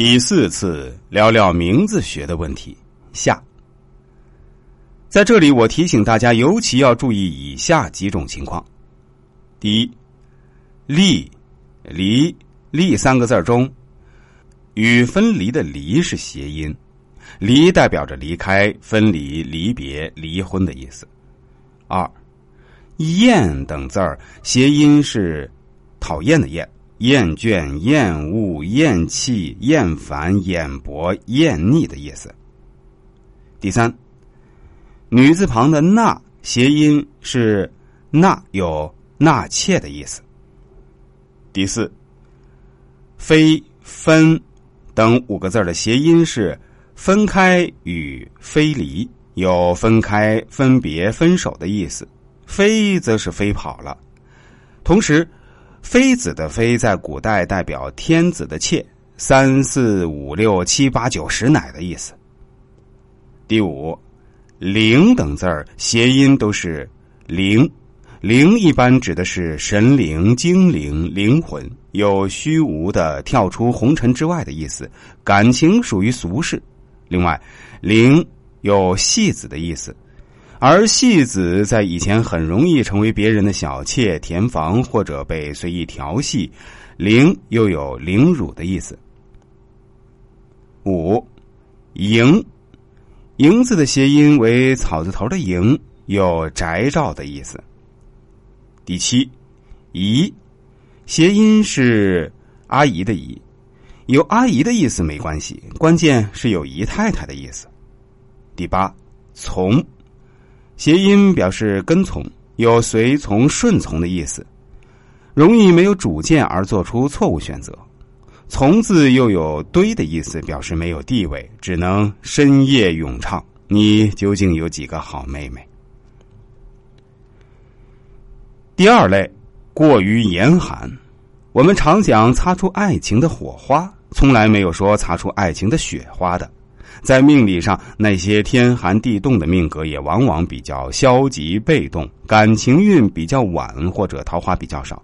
第四次聊聊名字学的问题下。在这里，我提醒大家，尤其要注意以下几种情况：第一，“离”“离”“离”三个字中，与分离的“离”是谐音，“离”代表着离开、分离、离别、离婚的意思。二，“厌”等字谐音是讨厌的“厌”。厌倦、厌恶、厌弃、厌烦、厌薄、厌腻的意思。第三，女字旁的“纳”谐音是“纳”，有纳妾的意思。第四，非、分等五个字的谐音是分开与飞离，有分开、分别、分手的意思。飞则是飞跑了，同时。妃子的“妃”在古代代表天子的妾，三四五六七八九十乃的意思。第五，“灵”等字儿谐音都是“灵”，“灵”一般指的是神灵、精灵、灵魂，有虚无的跳出红尘之外的意思。感情属于俗世。另外，“灵”有戏子的意思。而戏子在以前很容易成为别人的小妾、填房，或者被随意调戏。凌又有凌辱的意思。五，营，营字的谐音为草字头的营，有宅照的意思。第七，姨，谐音是阿姨的姨，有阿姨的意思没关系，关键是有姨太太的意思。第八，从。谐音表示跟从，有随从、顺从的意思，容易没有主见而做出错误选择。从字又有堆的意思，表示没有地位，只能深夜咏唱。你究竟有几个好妹妹？第二类，过于严寒。我们常讲擦出爱情的火花，从来没有说擦出爱情的雪花的。在命理上，那些天寒地冻的命格也往往比较消极被动，感情运比较晚，或者桃花比较少。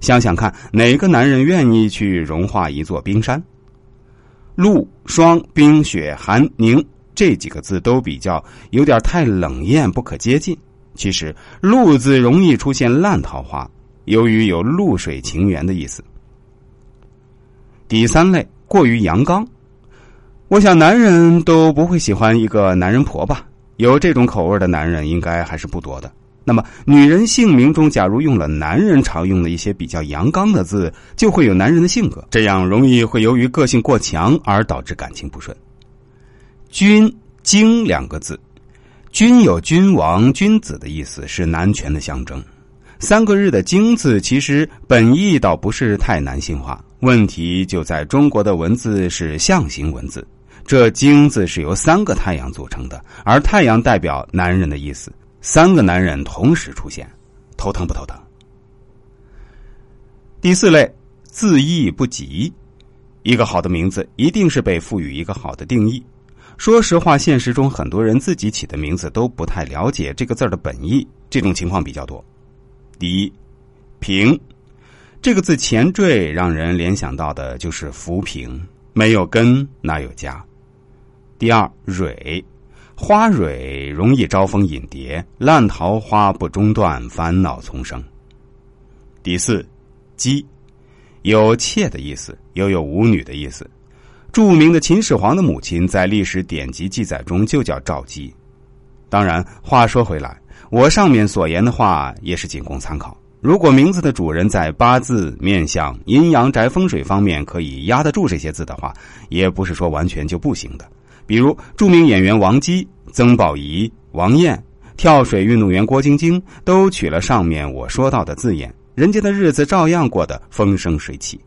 想想看，哪个男人愿意去融化一座冰山？露、霜、冰雪、寒、凝这几个字都比较有点太冷艳，不可接近。其实“露”字容易出现烂桃花，由于有露水情缘的意思。第三类，过于阳刚。我想，男人都不会喜欢一个男人婆吧？有这种口味的男人应该还是不多的。那么，女人姓名中假如用了男人常用的一些比较阳刚的字，就会有男人的性格，这样容易会由于个性过强而导致感情不顺。君、经两个字，君有君王、君子的意思，是男权的象征。三个日的经字，其实本意倒不是太男性化，问题就在中国的文字是象形文字。这“精”字是由三个太阳组成的，而太阳代表男人的意思。三个男人同时出现，头疼不头疼？第四类，字义不吉。一个好的名字一定是被赋予一个好的定义。说实话，现实中很多人自己起的名字都不太了解这个字的本意，这种情况比较多。第一，平这个字前缀让人联想到的就是浮萍，没有根哪有家。第二，蕊，花蕊容易招蜂引蝶，烂桃花不中断，烦恼丛生。第四，姬，有妾的意思，又有舞女的意思。著名的秦始皇的母亲在历史典籍记载中就叫赵姬。当然，话说回来，我上面所言的话也是仅供参考。如果名字的主人在八字、面相、阴阳宅风水方面可以压得住这些字的话，也不是说完全就不行的。比如著名演员王姬、曾宝仪、王艳，跳水运动员郭晶晶，都取了上面我说到的字眼，人家的日子照样过得风生水起。